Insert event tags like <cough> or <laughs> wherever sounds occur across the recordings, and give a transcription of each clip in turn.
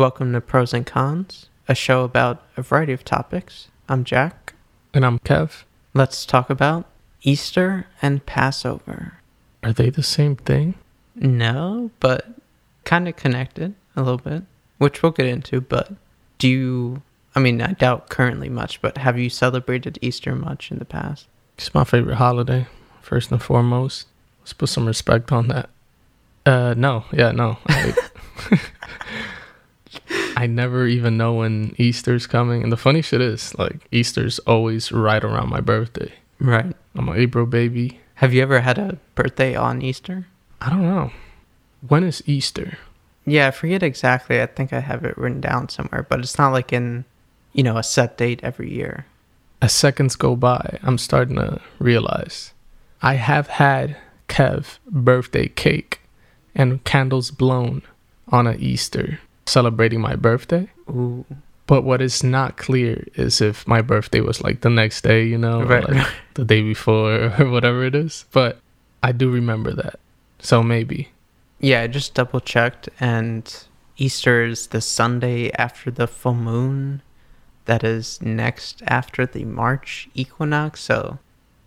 Welcome to Pros and Cons, a show about a variety of topics. I'm Jack. And I'm Kev. Let's talk about Easter and Passover. Are they the same thing? No, but kind of connected a little bit, which we'll get into. But do you, I mean, I doubt currently much, but have you celebrated Easter much in the past? It's my favorite holiday, first and foremost. Let's put some respect on that. Uh, no, yeah, no. I, <laughs> <laughs> I never even know when Easter's coming. And the funny shit is, like, Easter's always right around my birthday. Right. I'm an April baby. Have you ever had a birthday on Easter? I don't know. When is Easter? Yeah, I forget exactly. I think I have it written down somewhere, but it's not like in, you know, a set date every year. As seconds go by, I'm starting to realize I have had Kev birthday cake and candles blown on a Easter celebrating my birthday. Ooh. But what is not clear is if my birthday was like the next day, you know, Right, like the day before <laughs> or whatever it is. But I do remember that. So maybe. Yeah, I just double checked, and Easter is the Sunday after the full moon. That is next after the March equinox. So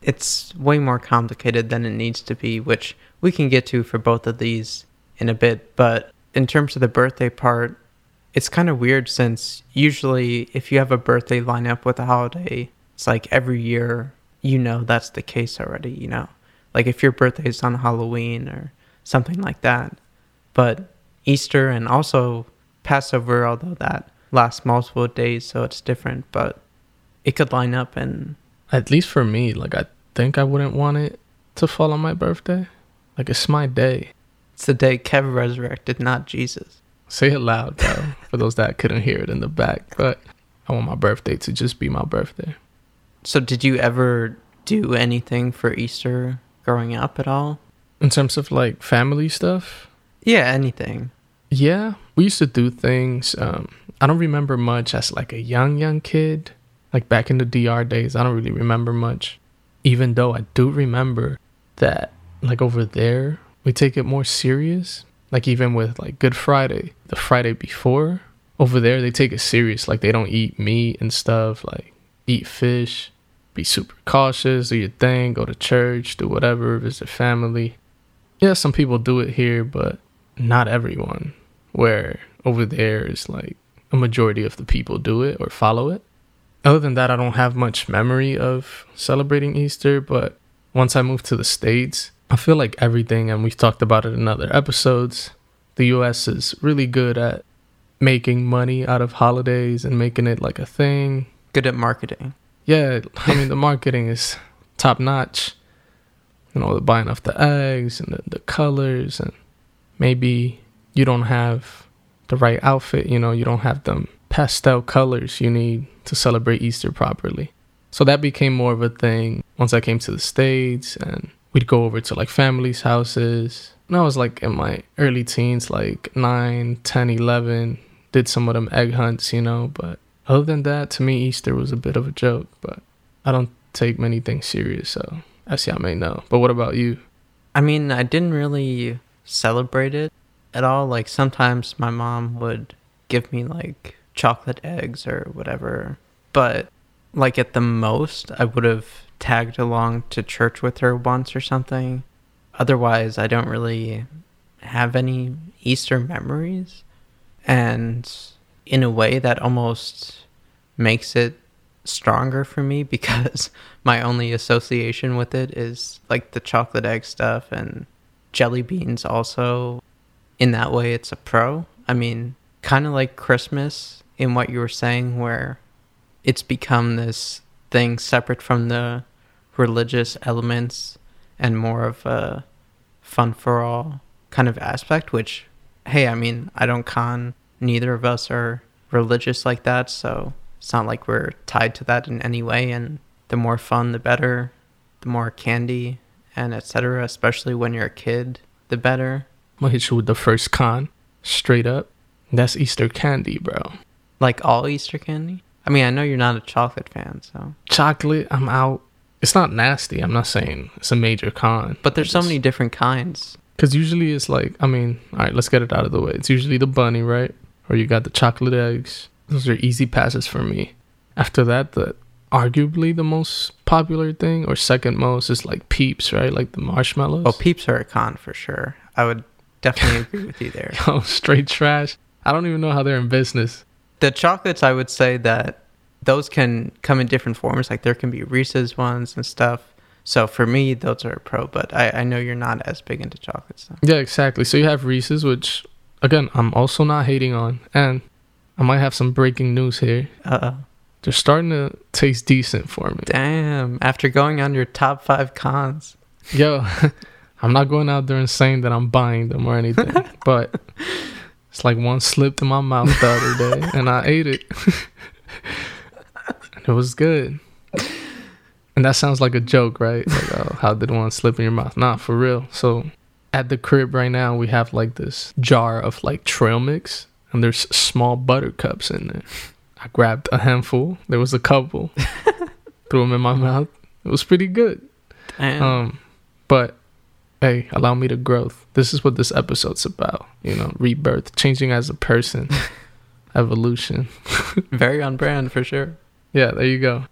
it's way more complicated than it needs to be, which we can get to for both of these in a bit. But in terms of the birthday part, it's kind of weird since usually if you have a birthday line up with a holiday, it's like every year you know that's the case already, you know? Like if your birthday is on Halloween or something like that. But Easter and also Passover, although that lasts multiple days, so it's different, but it could line up and At least for me, like I think I wouldn't want it to fall on my birthday. Like it's my day. It's the day Kev resurrected, not Jesus. Say it loud, bro, for those that couldn't hear it in the back. But I want my birthday to just be my birthday. So did you ever do anything for Easter growing up at all? In terms of like family stuff, Yeah, anything. yeah, we used to do things. Um, I don't remember much as like a young, young kid. Like back in the DR days, I don't really remember much. Even though I do remember that, like over there, we take it more serious. Like even with like Good Friday, the Friday before, over there they take it serious. Like they don't eat meat and stuff. Like eat fish, be super cautious, do your thing, go to church, do whatever, visit family. Yeah, some people do it here, but not everyone. Where over there is like a majority of the people do it or follow it. Other than that, I don't have much memory of celebrating Easter, but once I moved to the States, I feel like everything, and we've talked about it in other episodes, the US is really good at making money out of holidays and making it like a thing. Good at marketing. Yeah, I mean, the <laughs> marketing is top notch. You know, the buying off the eggs and the, the colors, and maybe you don't have the right outfit, you know, you don't have them pastel colors you need to celebrate Easter properly. So that became more of a thing once I came to the States, and we'd go over to like families' houses. And I was like in my early teens, like 9, 10, 11, did some of them egg hunts, you know, but other than that, to me, Easter was a bit of a joke, but I don't take many things serious, so as y'all may know. But what about you? I mean, I didn't really celebrate it at all. Like sometimes my mom would give me like chocolate eggs or whatever, but like at the most, I would have tagged along to church with her once or something. Otherwise, I don't really have any Easter memories. And in a way, that almost makes it stronger for me <laughs> because my only association with it is like the chocolate egg stuff and jelly beans also in that way it's a pro i mean kind of like christmas in what you were saying where it's become this thing separate from the religious elements and more of a fun for all kind of aspect which hey i mean i don't con neither of us are religious like that so it's not like we're tied to that in any way and the more fun the better the more candy and etc especially when you're a kid the better I'm gonna hit you with the first con, straight up. That's Easter candy, bro. like all easter candy i mean i know you're not a chocolate fan so Chocolate, I'm out. It's not nasty. I'm not saying it's a major con. but there's so many different kinds Because usually it's like, I mean, all right, let's get it out of the way. It's usually the bunny, right? or you got the chocolate eggs. Those are easy passes for me. After that, the arguably the most popular thing or second most is like Peeps, right? Like the marshmallows. Oh, Peeps are a con for sure. I would definitely <laughs> agree with you there. Yo, straight trash. I don't even know how they're in business. The chocolates, I would say that those can come in different forms. Like there can be Reese's ones and stuff. So for me, those are a pro. But I, I know you're not as big into chocolate stuff. Yeah, exactly. So you have Reese's, which again, I'm also not hating on, and I might have some breaking news here. Uh, oh. They're starting to taste decent for me. damn. After going on your top five cons, Yo, <laughs> I'm not going out there and saying that I'm buying them or anything, <laughs> but it's like one slipped in my mouth the other day and I ate it. <laughs> it was good. And that sounds like a joke, right? Like, oh, how did one slip in your mouth? Nah, for real. So at the crib right now, we have like this jar of like trail mix and there's small buttercups in there. I grabbed a handful. There was a couple. <laughs> Threw them in my mouth. It was pretty good. damn. Um, but hey, allow me to growth. This is what this episode's about. You know, rebirth, changing as a person, <laughs> evolution. <laughs> very on brand for sure. Yeah, there you go.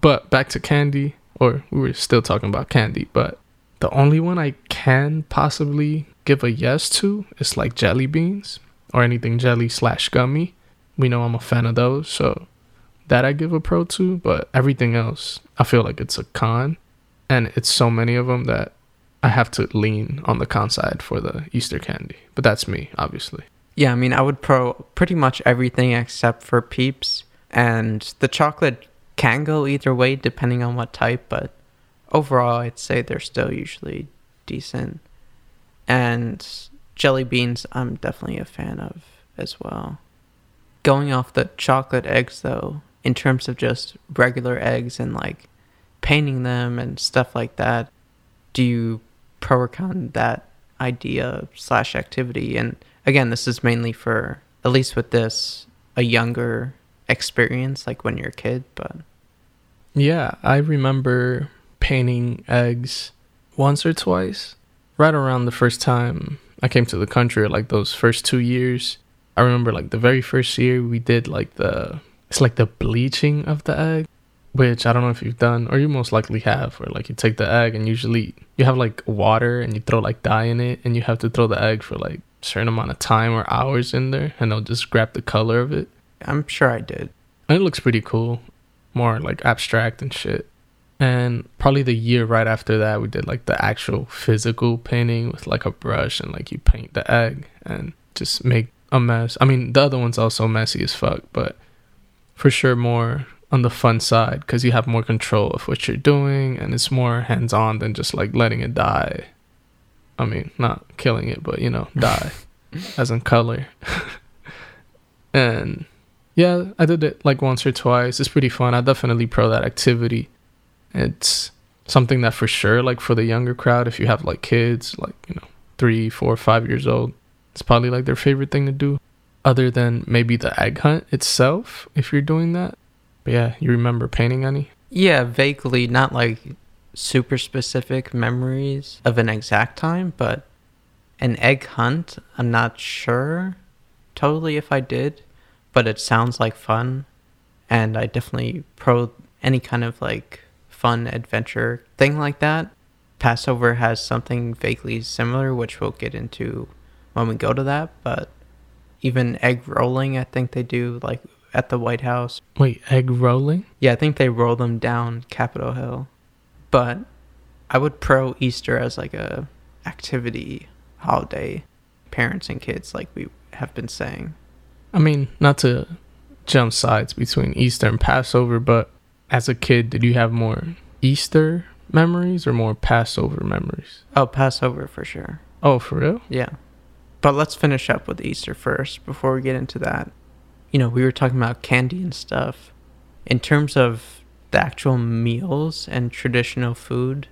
But back to candy, or we were still talking about candy, but the only one I can possibly give a yes to is like jelly beans or anything jelly slash gummy. We know I'm a fan of those, so that I give a pro to, but everything else, I feel like it's a con. And it's so many of them that I have to lean on the con side for the Easter candy. But that's me, obviously. Yeah, I mean, I would pro pretty much everything except for Peeps. And the chocolate can go either way depending on what type, but overall, I'd say they're still usually decent. And jelly beans, I'm definitely a fan of as well. Going off the chocolate eggs, though, in terms of just regular eggs and like painting them and stuff like that, do you pro or con that idea slash activity? And again, this is mainly for, at least with this, a younger experience, like when you're a kid, but Yeah, I remember painting eggs once or twice. Right around the first time I came to the country, like those first two years. I remember like the very first year we did like the it's like the bleaching of the egg, which I don't know if you've done or you most likely have, where like you take the egg and usually you have like water and you throw like dye in it and you have to throw the egg for like certain amount of time or hours in there and they'll just grab the color of it. I'm sure I did. It looks pretty cool, more like abstract and shit. And probably the year right after that, we did like the actual physical painting with like a brush and like you paint the egg and just make a mess. I mean, the other one's also messy as fuck, but for sure more on the fun side because you have more control of what you're doing and it's more hands on than just like letting it die. I mean, not killing it, but you know, die <laughs> as in color. <laughs> and yeah, I did it like once or twice. It's pretty fun. I definitely pro that activity. It's something that for sure, like for the younger crowd, if you have like kids, like, you know, three, four, five years old, it's probably like their favorite thing to do. Other than maybe the egg hunt itself, if you're doing that. But yeah, you remember painting any? Yeah, vaguely, not like super specific memories of an exact time, but an egg hunt, I'm not sure totally if I did, but it sounds like fun. And I definitely pro any kind of like fun adventure thing like that. Passover has something vaguely similar, which we'll get into when we go to that, but even egg rolling, I think they do like at the White House. Wait, egg rolling? Yeah, I think they roll them down Capitol Hill. But I would pro Easter as like a activity holiday, parents and kids, like we have been saying. I mean, not to jump sides between Easter and Passover, but as a kid, did you have more Easter memories or more Passover memories? Oh, Passover for sure. Oh, for real? Yeah. But let's finish up with Easter first before we get into that. You know, we were talking about candy and stuff. In terms of the actual meals and traditional food,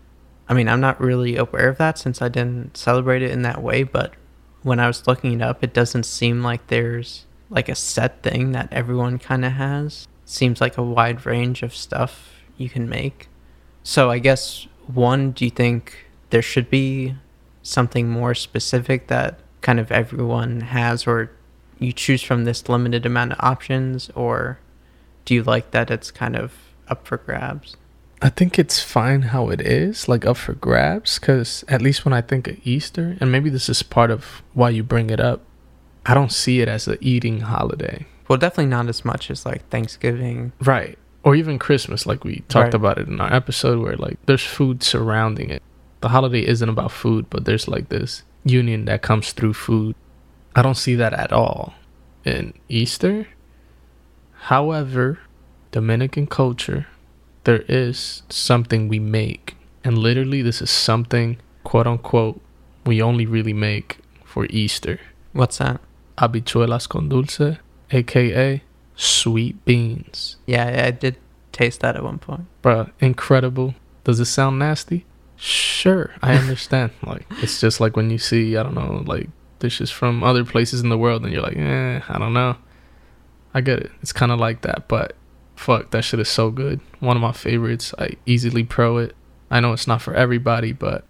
I mean, I'm not really aware of that since I didn't celebrate it in that way, but when I was looking it up, it doesn't seem like there's like a set thing that everyone kind of has. seems like a wide range of stuff you can make. So I guess one, do you think there should be something more specific that kind of everyone has or you choose from this limited amount of options, or do you like that it's kind of up for grabs? I think it's fine how it is, like up for grabs, because at least when I think of Easter, and maybe this is part of why you bring it up, I don't see it as an eating holiday. Well, definitely not as much as like Thanksgiving. Right. Or even Christmas, like we talked Right. about it in our episode, where like there's food surrounding it. The holiday isn't about food, but there's like this union that comes through food. I don't see that at all in Easter. However, Dominican culture, there is something we make. And literally, this is something, quote unquote, we only really make for Easter What's that? Habichuelas con dulce, aka sweet beans. Yeah, I did taste that at one point. Bruh, incredible. Does it sound nasty? Sure, I understand. <laughs> like, it's just like when you see, I don't know, like dishes from other places in the world and you're like, eh, I don't know. I get it. It's kind of like that, but fuck, that shit is so good. One of my favorites. I easily pro it. I know it's not for everybody, but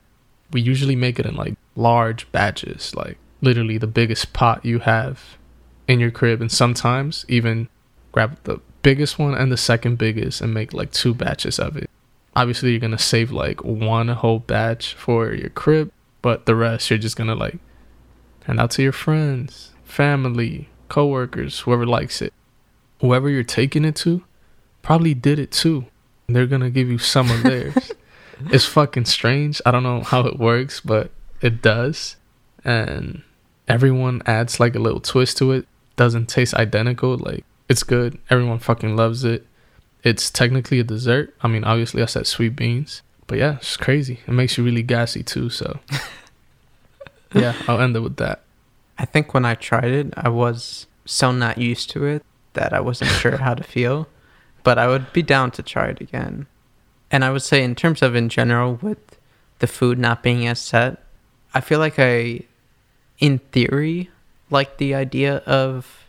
we usually make it in like large batches, like literally the biggest pot you have in your crib, and sometimes even grab the biggest one and the second biggest and make like two batches of it. Obviously, you're gonna save like one whole batch for your crib, but the rest you're just gonna like hand out to your friends, family, coworkers, whoever likes it. Whoever you're taking it to probably did it too. They're gonna give you some of theirs. <laughs> it's fucking strange. I don't know how it works, but it does. And everyone adds like a little twist to it. Doesn't taste identical. Like it's good. Everyone fucking loves it. It's technically a dessert. I mean, obviously I said sweet beans, but yeah, it's crazy. It makes you really gassy too. So <laughs> yeah, I'll end it with that. I think when I tried it, I was so not used to it that I wasn't sure how to feel, but I would be down to try it again. And I would say, in terms of in general, with the food not being as set, I feel like I, in theory, like the idea of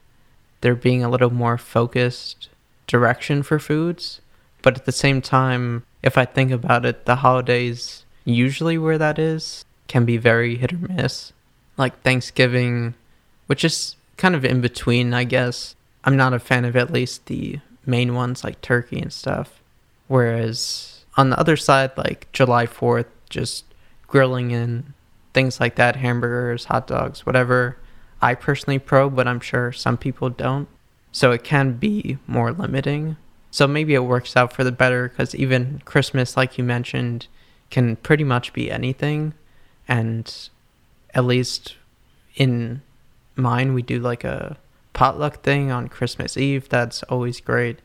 there being a little more focused direction for foods. But at the same time, if I think about it, the holidays, usually where that is, can be very hit or miss like Thanksgiving, which is kind of in between, I guess. I'm not a fan of at least the main ones like turkey and stuff. Whereas on the other side, like July 4th, just grilling and things like that, hamburgers, hot dogs, whatever. I personally pro, but I'm sure some people don't. So it can be more limiting. So maybe it works out for the better because even Christmas, like you mentioned, can pretty much be anything. And at least in mine, we do like a potluck thing on Christmas Eve. That's always great.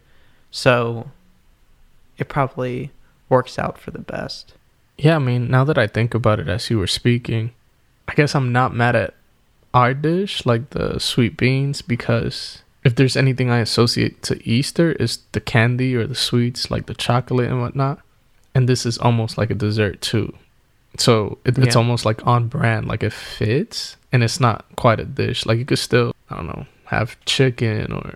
So it probably works out for the best. Yeah, I mean, now that I think about it as you were speaking, I guess I'm not mad at our dish, like the sweet beans, because if there's anything I associate to Easter is the candy or the sweets, like the chocolate and whatnot. And this is almost like a dessert too. So it, it's Yeah. almost like on brand, like it fits, and it's not quite a dish. Like you could still, I don't know, have chicken or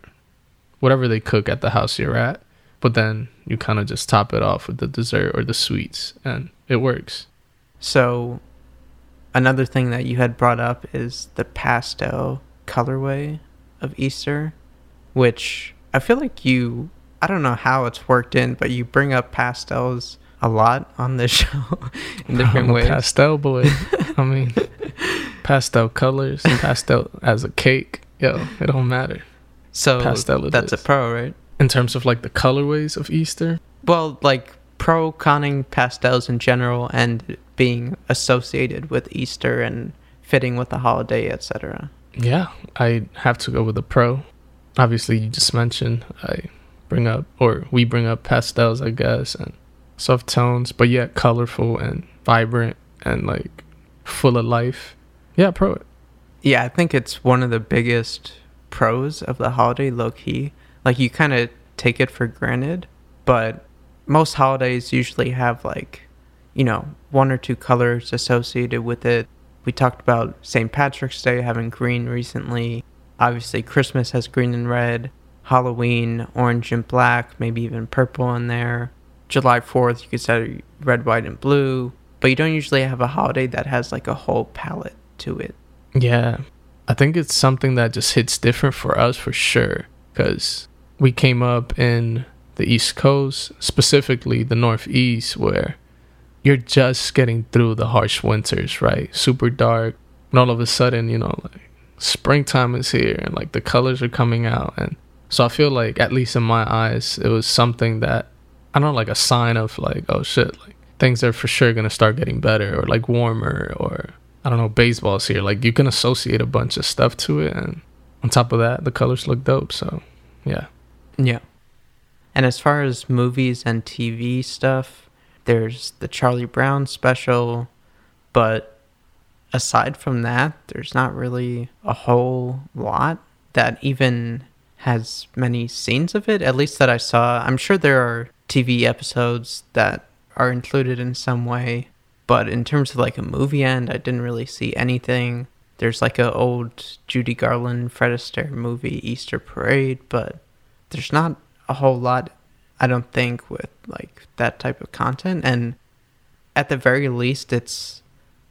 whatever they cook at the house you're at, but then you kind of just top it off with the dessert or the sweets, and it works. So another thing that you had brought up is the pastel colorway of Easter, which I feel like you I don't know how it's worked in, but you bring up pastels a lot on this <laughs> show in different I'm a ways. pastel boy. I <laughs> mean, pastel colors, pastel as a cake. Yo, it don't matter. so pastel that's a pro, right? In terms of like the colorways of Easter, Well, like pro conning pastels in general and being associated with Easter and fitting with the holiday, etc. yeah, I have to go with the pro. Obviously, you just mentioned I bring up, or we bring up pastels, I guess, and soft tones, but yet colorful and vibrant and like full of life. Yeah, pro it. Yeah, I think it's one of the biggest pros of the holiday, low key. Like you kind of take it for granted, but most holidays usually have like, you know, one or two colors associated with it. We talked about St. Patrick's Day having green recently. Obviously, Christmas has green and red. Halloween, orange and black, maybe even purple in there. July 4th, you could say red, white, and blue. But you don't usually have a holiday that has like a whole palette to it. Yeah. I think it's something that just hits different for us for sure because we came up in the East Coast, specifically the Northeast, where you're just getting through the harsh winters, right? Super dark. And all of a sudden, you know, like springtime is here and like the colors are coming out. And so I feel like, at least in my eyes, it was something that I don't know, like a sign of like, oh shit, like things are for sure going to start getting better or like warmer or I don't know, baseball's here. Like you can associate a bunch of stuff to it. And on top of that, the colors look dope. So yeah. Yeah. And as far as movies and TV stuff, there's the Charlie Brown special, but aside from that, there's not really a whole lot that even has many scenes of it, at least that I saw. I'm sure there are TV episodes that are included in some way, but in terms of like a movie end, I didn't really see anything. There's like a old Judy Garland, Fred Astaire movie, Easter Parade, but there's not a whole lot I don't think with like that type of content and at the very least it's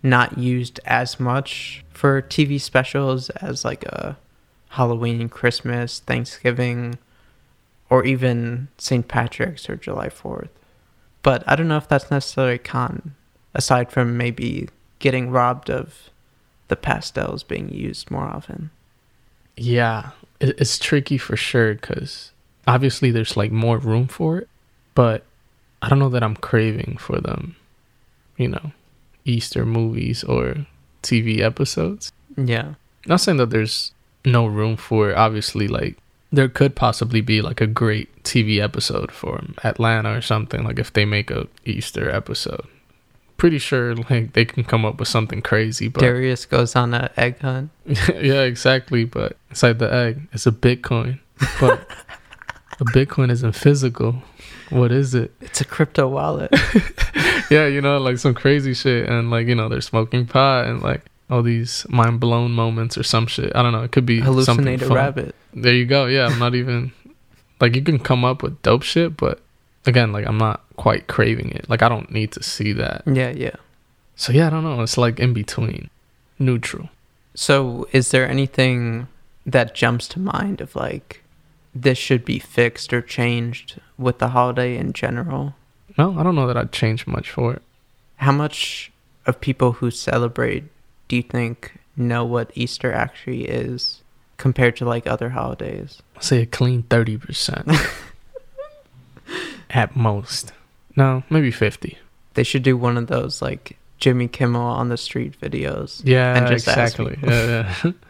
not used as much for TV specials as like a Halloween, Christmas, Thanksgiving or even St. Patrick's or July 4th. But I don't know if that's necessarily a con aside from maybe getting robbed of the pastels being used more often. Yeah, it's tricky for sure cuz obviously there's like more room for it, but I don't know that I'm craving for them, you know, Easter movies or TV episodes. Yeah. Not saying that there's no room for it. Obviously, like there could possibly be like a great TV episode for Atlanta or something. Like if they make a Easter episode, pretty sure like they can come up with something crazy. But Darius goes on an egg hunt. <laughs> yeah, exactly. But inside the egg, it's a Bitcoin. But a <laughs> Bitcoin isn't physical. What is it? It's a crypto wallet. <laughs> yeah, you know, like some crazy shit, and like you know, they're smoking pot and like all these mind blown moments or some shit. I don't know. It could be hallucinate a rabbit. There you go. Yeah, I'm not <laughs> even like you can come up with dope shit, but again, like I'm not quite craving it. Like I don't need to see that. Yeah, yeah. So yeah, I don't know. It's like in between, neutral. So is there anything that jumps to mind of like this should be fixed or changed with the holiday in general? No, I don't know that I'd change much for it. How much of people who celebrate do you think know what Easter actually is compared to like other holidays? I'd say a clean 30%. <laughs> At most. No, maybe 50. They should do one of those like Jimmy Kimmel on the street videos. Yeah, and just exactly. Yeah, yeah. <laughs>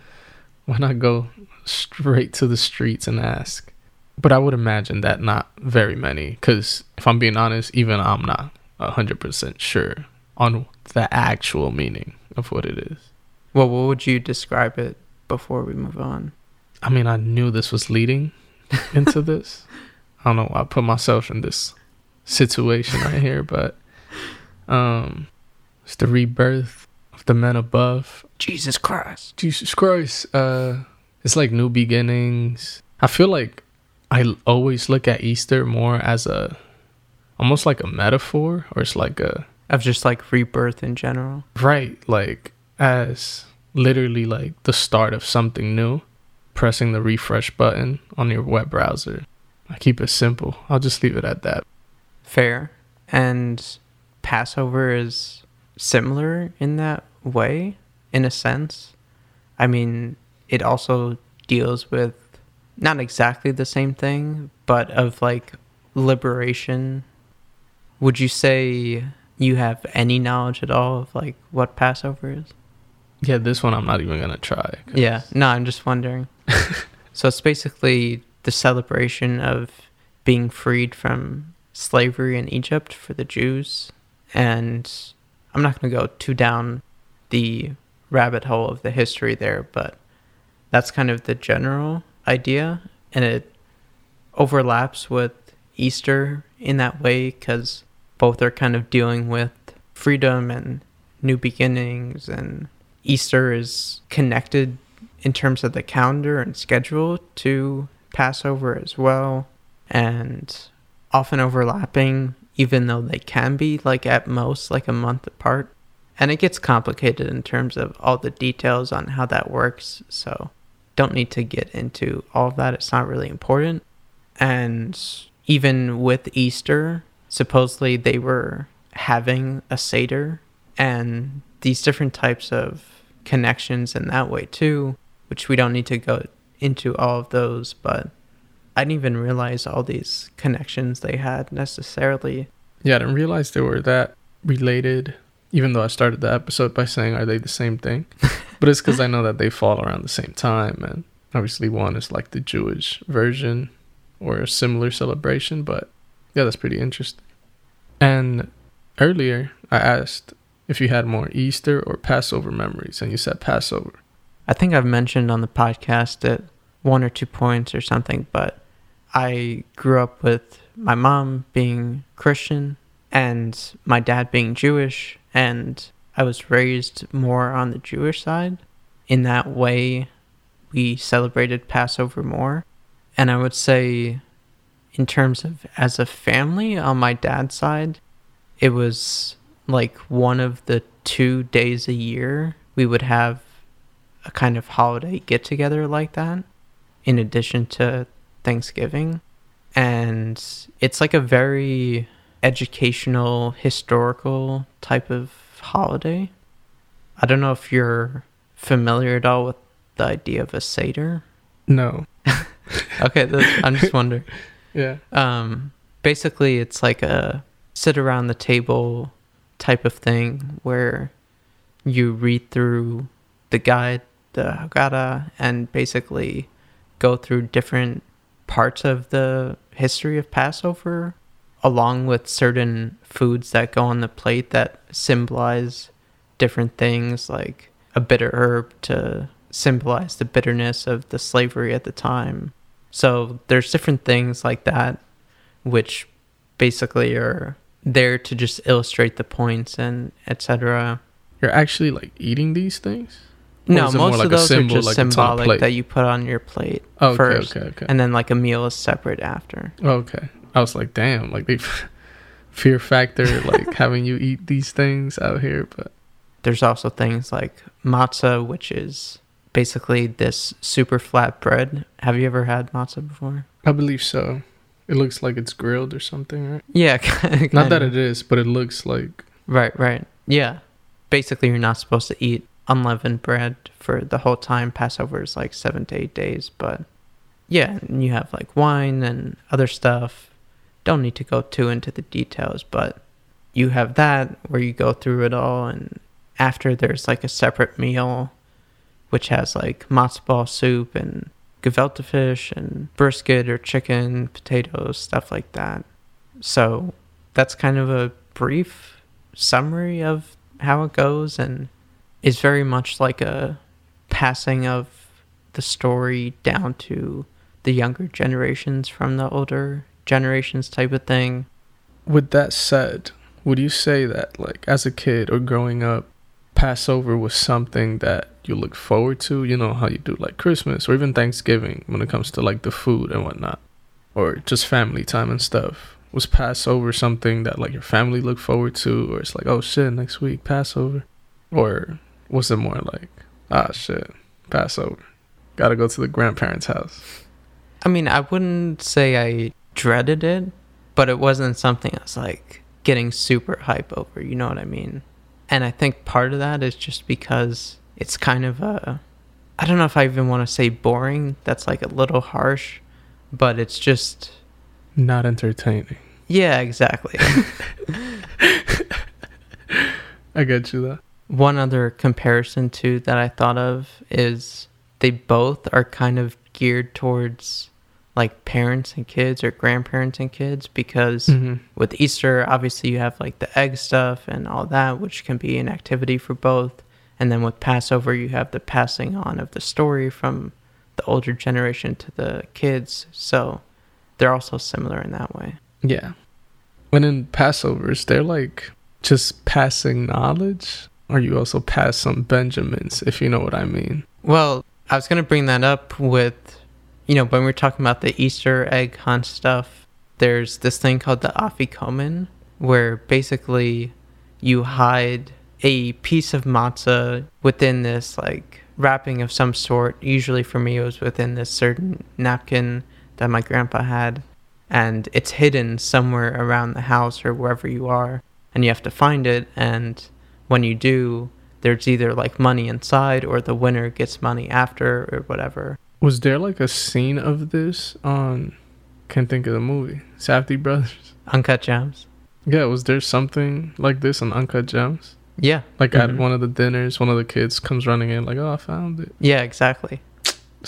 Why not go straight to the streets and ask. But I would imagine that not very many, because if I'm being honest, even I'm not 100% sure on the actual meaning of what it is. Well, what would you describe it before we move on? I mean, I knew this was leading <laughs> into this. I don't know. I put myself in this situation right here, but um, it's the rebirth of the men above. Jesus Christ. Jesus Christ. Uh, it's like new beginnings. I feel like I always look at Easter more as a almost like a metaphor or it's like a of just like rebirth in general. Right, like as literally like the start of something new, pressing the refresh button on your web browser. I keep it simple. I'll just leave it at that. Fair. And Passover is similar in that way in a sense. I mean, it also deals with not exactly the same thing, but of like liberation. Would you say you have any knowledge at all of like what Passover is? Yeah, this one I'm not even gonna try. Yeah, no, I'm just wondering. <laughs> so it's basically the celebration of being freed from slavery in Egypt for the Jews, and I'm not gonna go too down the rabbit hole of the history there, but that's kind of the general idea, and it overlaps with Easter in that way because both are kind of dealing with freedom and new beginnings, and Easter is connected in terms of the calendar and schedule to Passover as well, and often overlapping, even though they can be like at most like a month apart. And it gets complicated in terms of all the details on how that works. So don't need to get into all of that. It's not really important. And even with Easter, supposedly they were having a Seder and these different types of connections in that way too, which we don't need to go into all of those, but I didn't even realize all these connections they had necessarily. Yeah, I didn't realize they were that related, even though I started the episode by saying, are they the same thing? <laughs> but it's because I know that they fall around the same time. And obviously, one is like the Jewish version or a similar celebration. But yeah, that's pretty interesting. And earlier, I asked if you had more Easter or Passover memories, and you said Passover. I think I've mentioned on the podcast at one or two points or something, but I grew up with my mom being Christian and my dad being Jewish, and I was raised more on the Jewish side. In that way, we celebrated Passover more. And I would say, in terms of as a family on my dad's side, it was like one of the two days a year we would have a kind of holiday get together like that, in addition to Thanksgiving. And it's like a very educational, historical type of holiday. I don't know if you're familiar at all with the idea of a Seder. No. <laughs> okay, I'm just <laughs> wondering. yeah. Um, basically, it's like a sit around the table type of thing where you read through the guide, the Haggadah, and basically go through different parts of the history of Passover, along with certain foods that go on the plate that symbolize different things, like a bitter herb to symbolize the bitterness of the slavery at the time. So there's different things like that, which basically are there to just illustrate the points and etc. You're actually like eating these things? No, most like of those symbol, are just like symbolic that you put on your plate oh, okay, first, okay, okay. and then like a meal is separate after. Okay, I was like, damn, like they <laughs> fear factor like <laughs> having you eat these things out here, but there's also things like matzah, which is basically this super flat bread. Have you ever had matzah before? I believe so. It looks like it's grilled or something, right? Yeah, <laughs> not that it is, but it looks like. Right, right. Yeah. Basically, you're not supposed to eat unleavened bread for the whole time. Passover is like seven to eight days, but yeah, and you have like wine and other stuff. Don't need to go too into the details, but you have that where you go through it all, and after there's like a separate meal, which has like matzo ball soup and gefilte fish and brisket or chicken, potatoes, stuff like that. So that's kind of a brief summary of how it goes and is very much like a passing of the story down to the younger generations from the older generations type of thing. With that said, would you say that like as a kid or growing up, Passover was something that you look forward to? You know how you do like Christmas or even Thanksgiving when it comes to like the food and whatnot, or just family time and stuff. Was Passover something that like your family looked forward to, or it's like oh shit next week Passover, or was it more like ah shit Passover, gotta go to the grandparents' house? I mean, I wouldn't say I dreaded it, but it wasn't something I was like getting super hype over. You know what I mean? And I think part of that is just because it's kind of a I don't know if I even want to say boring. That's like a little harsh, but it's just not entertaining. Yeah, exactly. <laughs> I get you that. One other comparison too that I thought of is they both are kind of geared towards like parents and kids or grandparents and kids because mm-hmm. with Easter, obviously you have like the egg stuff and all that, which can be an activity for both. And then with Passover, you have the passing on of the story from the older generation to the kids. So they're also similar in that way. Yeah. When in Passovers, they're like just passing knowledge, or you also pass some Benjamins, if you know what I mean. Well, I was going to bring that up with you know, when we're talking about the Easter egg hunt stuff, there's this thing called the afikomen, where basically you hide a piece of matzah within this like wrapping of some sort. Usually for me, it was within this certain napkin that my grandpa had, and it's hidden somewhere around the house or wherever you are, and you have to find it. And when you do, there's either like money inside or the winner gets money after or whatever. Was there like a scene of this on? Can't think of the movie. Safdie Brothers. Uncut Gems. Yeah, was there something like this on Uncut Gems? Yeah. Like at Mhm. one of the dinners, one of the kids comes running in like, "Oh, I found it." Yeah, exactly. <sighs>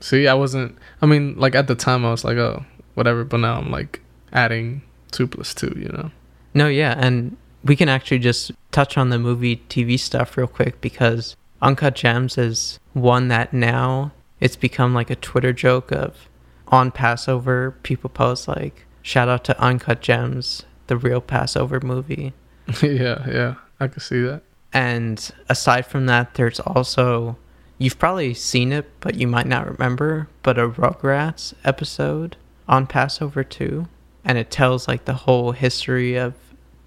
See, I wasn't. I mean, like at the time, I was like, "Oh, whatever," but now I'm like adding two plus two. You know? No, yeah, and we can actually just touch on the movie TV stuff real quick because Uncut Gems is one that now it's become like a Twitter joke of on Passover, people post like, shout out to Uncut Gems, the real Passover movie. <laughs> yeah, yeah, I can see that. And aside from that, there's also, you've probably seen it, but you might not remember, but a Rugrats episode on Passover too. And it tells like the whole history of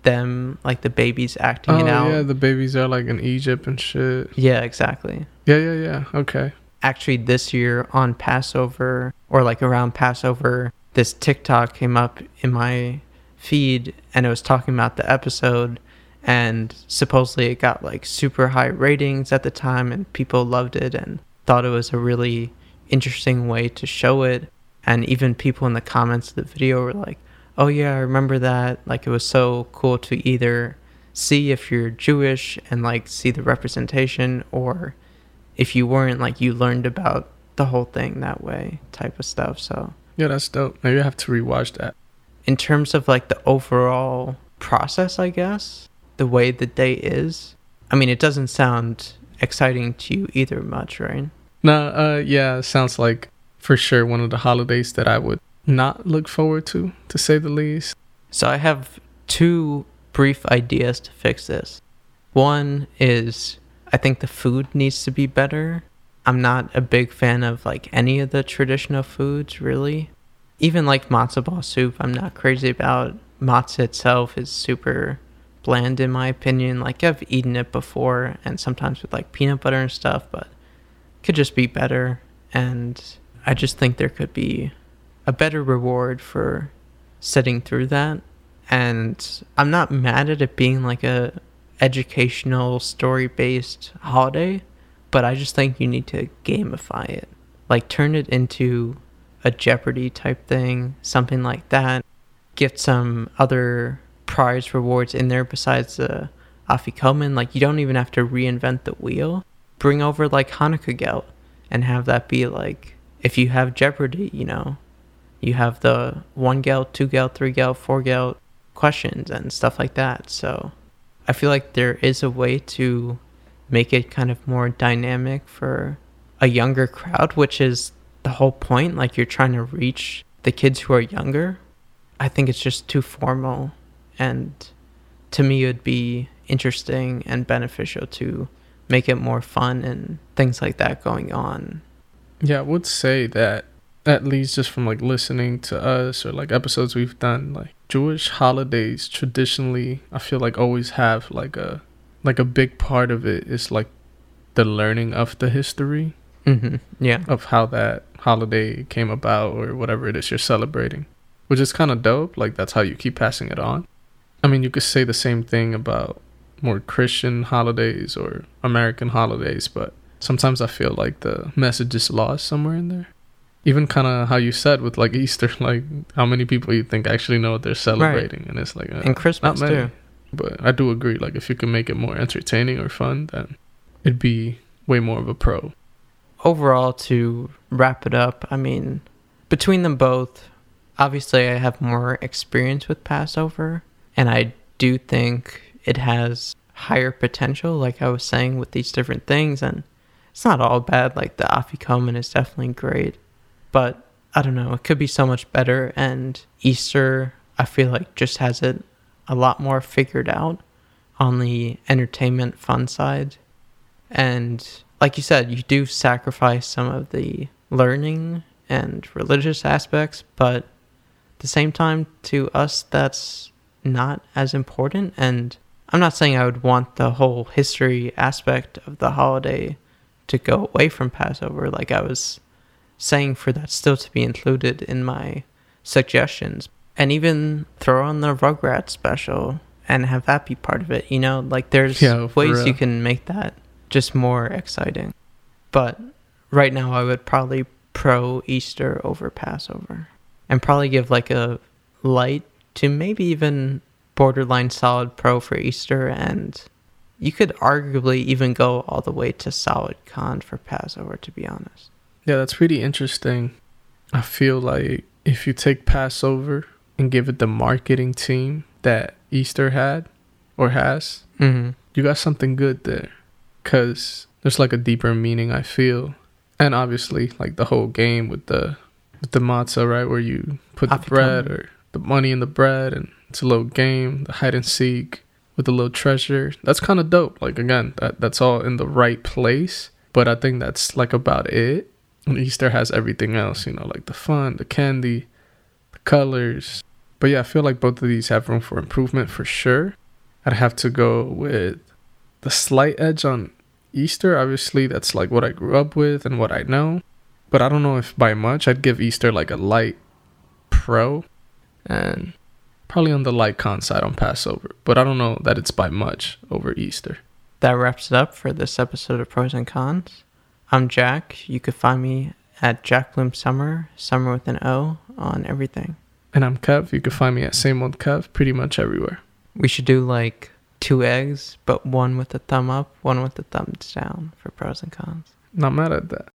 them, like the babies acting Oh it out. yeah, the babies are like in Egypt and shit. yeah, exactly. Yeah, yeah, yeah. Okay. Actually, this year on Passover, or like around Passover, this TikTok came up in my feed and it was talking about the episode. And supposedly it got like super high ratings at the time, and people loved it and thought it was a really interesting way to show it. And even people in the comments of the video were like, oh, yeah, I remember that. Like, it was so cool to either see if you're Jewish and like see the representation, or if you weren't, like, you learned about the whole thing that way type of stuff. So, Yeah, that's dope. Maybe I have to rewatch that. in terms of like the overall process, I guess, the way the day is, I mean, it doesn't sound exciting to you either much, right? No, uh, yeah, sounds like for sure one of the holidays that I would not look forward to, to say the least. So I have two brief ideas to fix this. One is I think the food needs to be better. I'm not a big fan of like any of the traditional foods really. Even like matzo ball soup, I'm not crazy about. Matzo itself is super bland in my opinion. Like I've eaten it before and sometimes with like peanut butter and stuff, but could just be better and I just think there could be a better reward for sitting through that. And i'm not mad at it being like a educational story based holiday but i just think you need to gamify it. Like turn it into a jeopardy type thing something like that. Get some other prize rewards in there besides the afikoman. Like you don't even have to reinvent the wheel. Bring over like hanukkah gelt and have that be like if you have jeopardy you know you have the one gal, two gal, three gal, four gal questions and stuff like that. So I feel like there is a way to make it kind of more dynamic for a younger crowd, which is the whole point. Like you're trying to reach the kids who are younger. I think it's just too formal. And to me, it would be interesting and beneficial to make it more fun and things like that going on. Yeah, I would say that at least just from like listening to us or like episodes we've done, like Jewish holidays traditionally I feel like always have like a like a big part of it is like the learning of the history hmm Yeah. of how that holiday came about or whatever it is you're celebrating. Which is kind of dope. Like that's how you keep passing it on. I mean, you could say the same thing about more Christian holidays or American holidays, but sometimes I feel like the message is lost somewhere in there. Even kind of how you said with like Easter, <laughs> like how many people you think actually know what they're celebrating, and it's like uh, And Christmas not many. too. But I do agree, like if you can make it more entertaining or fun, then it'd be way more of a pro. overall to wrap it up i mean between them both obviously i have more experience with passover and i do think it has higher potential like i was saying with these different things and it's not all bad like the afikoman is definitely great but i don't know it could be so much better and easter i feel like just has it a lot more figured out on the entertainment fun side and like you said, you do sacrifice some of the learning and religious aspects, but at the same time, to us, that's not as important. And I'm not saying I would want the whole history aspect of the holiday to go away from Passover. Like I was saying, for that still to be included in my suggestions, and even throw on the Rugrats special and have that be part of it. You know, like there's Yeah, ways you can make that just more exciting. But right now, I would probably pro Easter over Passover, and probably give like a light to maybe even borderline solid pro for Easter, and you could arguably even go all the way to solid con for Passover. To be honest, Yeah, that's pretty interesting. I feel like if you take Passover and give it the marketing team that Easter had or has, mm-hmm. you got something good there. Cause there's like a deeper meaning I feel, and obviously like the whole game with the with the matzah, right, where you put the bread or the money in the bread, and it's a little game, the hide and seek with a little treasure. That's kind of dope. Like again, that that's all in the right place. But I think that's like about it. And Easter has everything else, you know, like the fun, the candy, the colors. But yeah, I feel like both of these have room for improvement for sure. I'd have to go with the slight edge on Easter. Obviously, that's like what I grew up with and what I know. But I don't know if by much I'd give Easter like a light pro and probably on the light con side on Passover. But I don't know that it's by much over Easter. that wraps it up for this episode of Pros and Cons. I'm Jack. You could find me at Jack Bloom Sommer, Sommer with an O, on everything. And I'm Kev. You can find me at same old Kev pretty much everywhere. We should do like two eggs, but one with a thumb up, one with the thumbs down for pros and cons. Not mad at that.